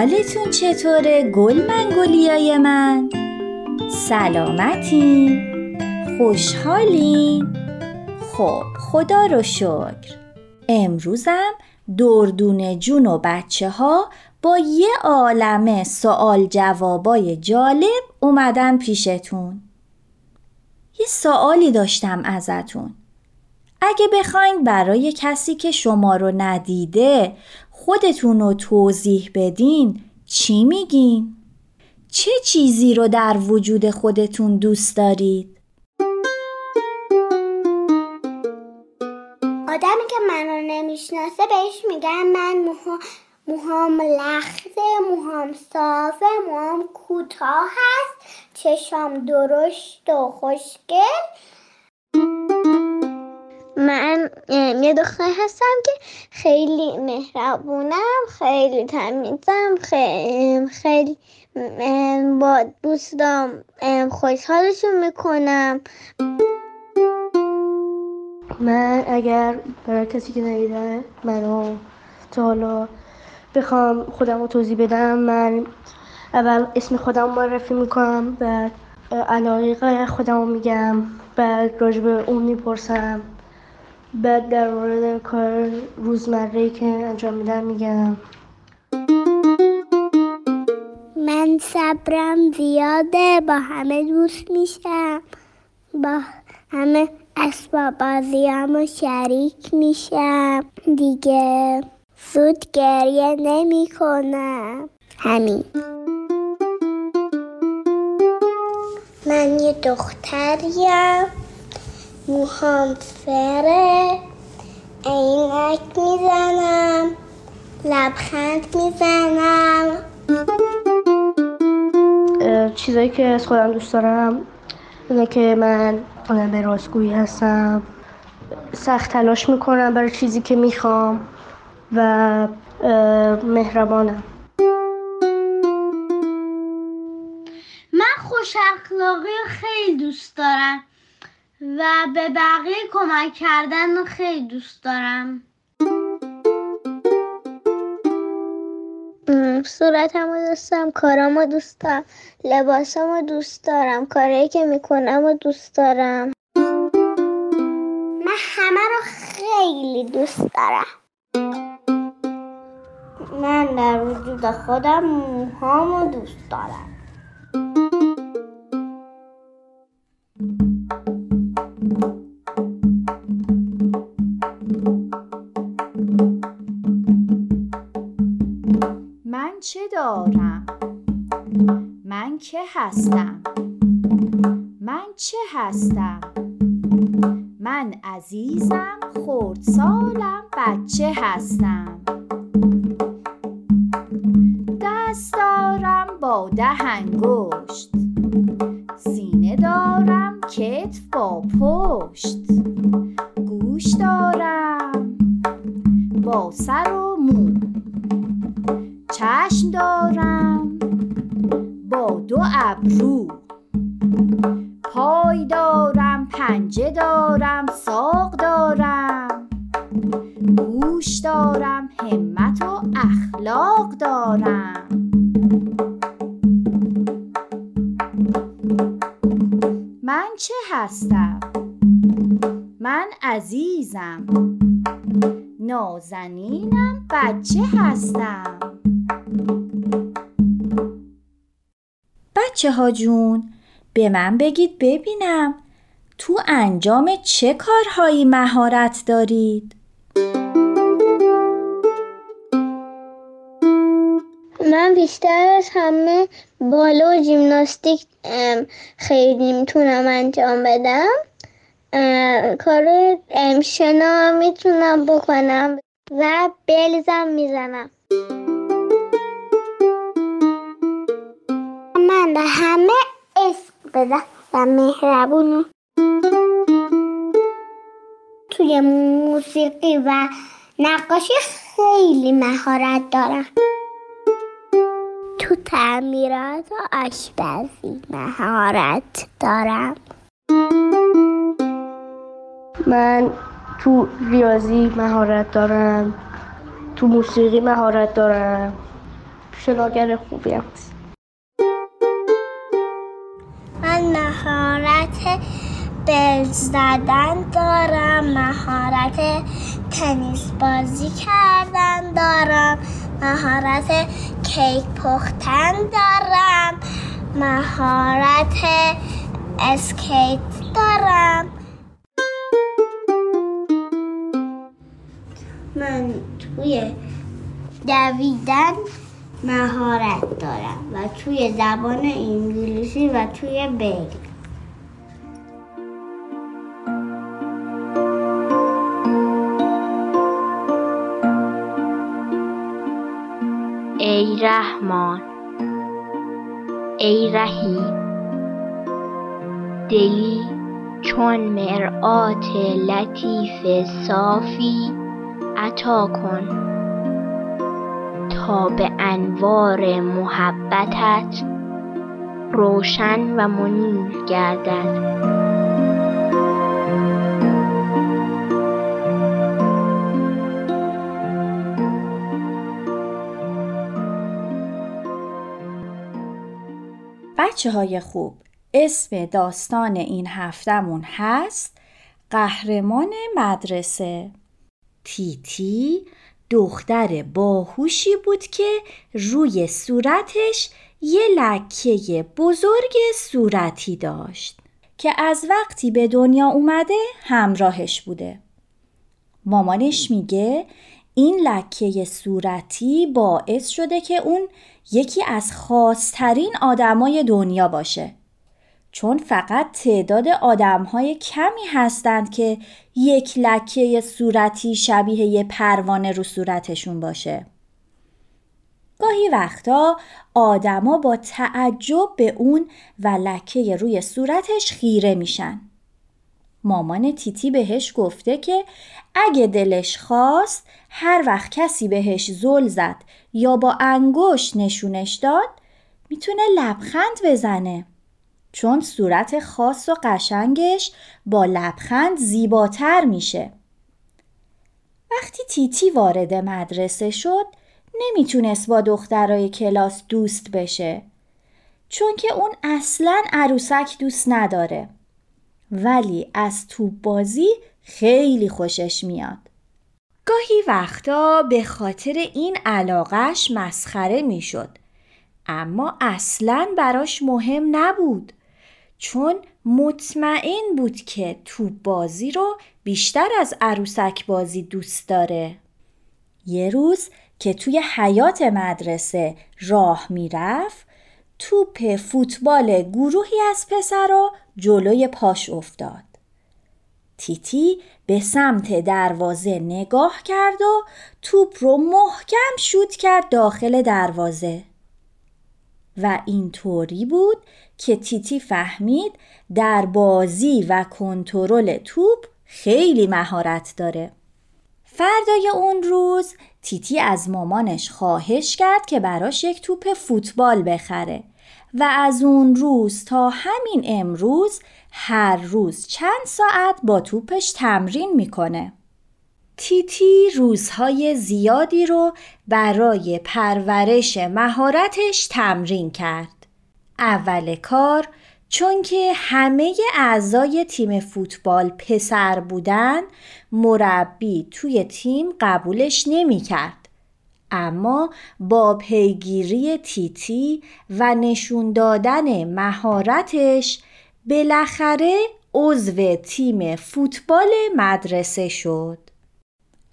حالتون چطوره گل منگولیای من؟ سلامتین؟ خوشحالین؟ خب خدا رو شکر امروزم دردون جون و بچه ها با یه عالمه سوال جوابای جالب اومدن پیشتون یه سوالی داشتم ازتون اگه بخواین برای کسی که شما رو ندیده خودتون رو توضیح بدین چی میگین؟ چه چیزی رو در وجود خودتون دوست دارید؟ آدمی که منو نمی‌شناسه بهش میگن من موها موهام لخته موهام صافه موهام کوتاه هست چشام درشت و خوشگل من یه دختر هستم که خیلی مهربونم خیلی تمیزم خیلی, خیلی با دوستام خوشحالشون می‌کنم. من اگر برای کسی که ندیده منو تا حالا بخوام خودم رو توضیح بدم من اول اسم خودم معرفی می‌کنم بعد علاقه خودم رو میگم بعد راجب اون می‌پرسم. بعد در مورد کار روزمره که انجام میدم میگم. من صبرم زیاده با همه دوست میشم. با همه اسباب بازی هم شریک میشم. دیگه زود گریه نمی کنم همین. من یه دختریم. موهام فره عینک می‌زنم لبخند می‌زنم. چیزایی که از خودم دوست دارم اینه که من به راستگویی هستم سخت تلاش می‌کنم برای چیزی که می‌خوام و مهربانم. من خوش اخلاقی خیلی دوست دارم. و به بقیه کمک کردن خیلی دوست دارم. صورتمو دوست دارم کارامو دوست دارم لباسامو دوست دارم کارایی که می‌کنم و دوست دارم. من همه رو خیلی دوست دارم. من در وجود خودم موهامو دوست دارم. که هستم؟ من چه هستم؟ من عزیزم خردسالم بچه هستم دست دارم با ده انگشت سینه دارم کتف با پشت گوش دارم با سر و پای دارم پنجه دارم ساق دارم. گوش دارم همت و اخلاق دارم. من چه هستم؟ من عزیزم. نازنینم بچه هستم. بچه ها جون به من بگید ببینم. تو انجام چه کارهایی مهارت دارید؟ من بیشتر از همه بالا و جیمناستیک خیلی می‌تونم انجام بدم. کار شنا می‌تونم بکنم و بلزم می‌زنم. من به همه عشق بدم و مهربونم توی موسیقی و نقاشی خیلی مهارت دارم. تو تعمیرات و آشپزی مهارت دارم. من تو ریاضی مهارت دارم. تو موسیقی مهارت دارم. شناگر خوبی هست. بل زدن دارم مهارت تنیس بازی کردن دارم مهارت کیک پختن دارم مهارت اسکیت دارم. من توی دویدن مهارت دارم و توی زبان انگلیسی و توی بیل رحمان. ای رحیم دلی چون مرآت لطیف صافی عطا کن. تا به انوار محبتت روشن و منیر گردد. بچه های خوب اسم داستان این هفتمون هست قهرمان مدرسه. تیتی دختر باهوشی بود که روی صورتش یه لکه بزرگ صورتی داشت که از وقتی به دنیا اومده همراهش بوده. مامانش میگه این لکه صورتی باعث شده که اون یکی از خاصترین آدمای دنیا باشه. چون فقط تعداد آدمهای کمی هستند که یک لکه صورتی شبیه یه پروانه رو صورتشون باشه. گاهی وقتا آدما با تعجب به اون و لکه روی صورتش خیره میشن. مامان تیتی بهش گفته که اگه دلش خواست هر وقت کسی بهش زل زد یا با انگشت نشونش داد می‌تونه لبخند بزنه. چون صورت خاص و قشنگش با لبخند زیباتر میشه. وقتی تیتی وارد مدرسه شد نمی‌تونست با دخترای کلاس دوست بشه چون که اون اصلا عروسک دوست نداره. ولی از توپ بازی خیلی خوشش میاد. گاهی وقتا به خاطر این علاقش مسخره می‌شد اما اصلا براش مهم نبود چون مطمئن بود که توپ بازی رو بیشتر از عروسک بازی دوست داره. یه روز که توی حیات مدرسه راه می‌رفت توپ فوتبال گروهی از پسرا جلوی پاش افتاد. تیتی به سمت دروازه نگاه کرد و توپ رو محکم شوت کرد داخل دروازه. و اینطوری بود که تیتی فهمید در بازی و کنترل توپ خیلی مهارت داره. فردای اون روز تیتی از مامانش خواهش کرد که براش یک توپ فوتبال بخره. و از اون روز تا همین امروز هر روز چند ساعت با توپش تمرین می‌کنه. تیتی روزهای زیادی رو برای پرورش مهارتش تمرین کرد. اول کار چون که همه اعضای تیم فوتبال پسر بودن مربی توی تیم قبولش نمی کرد. اما با پیگیری تیتی و نشون دادن مهارتش بالاخره عضو تیم فوتبال مدرسه شد.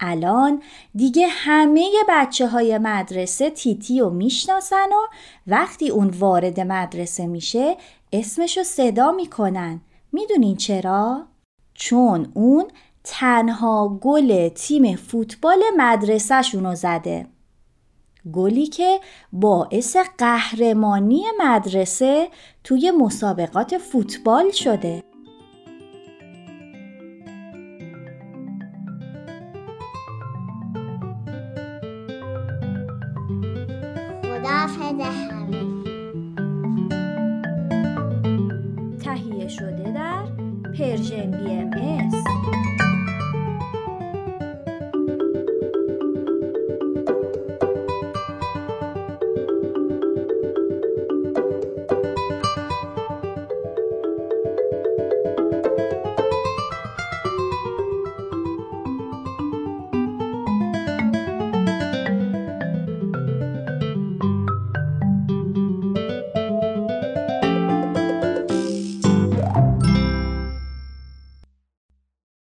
الان دیگه همه بچه های مدرسه تیتی رو می‌شناسن و وقتی اون وارد مدرسه میشه اسمشو صدا می‌کنن می‌دونین چرا؟ چون اون تنها گل تیم فوتبال مدرسهشونو زده گلی که باعث قهرمانی مدرسه توی مسابقات فوتبال شده. تهیه شده در پرژن بی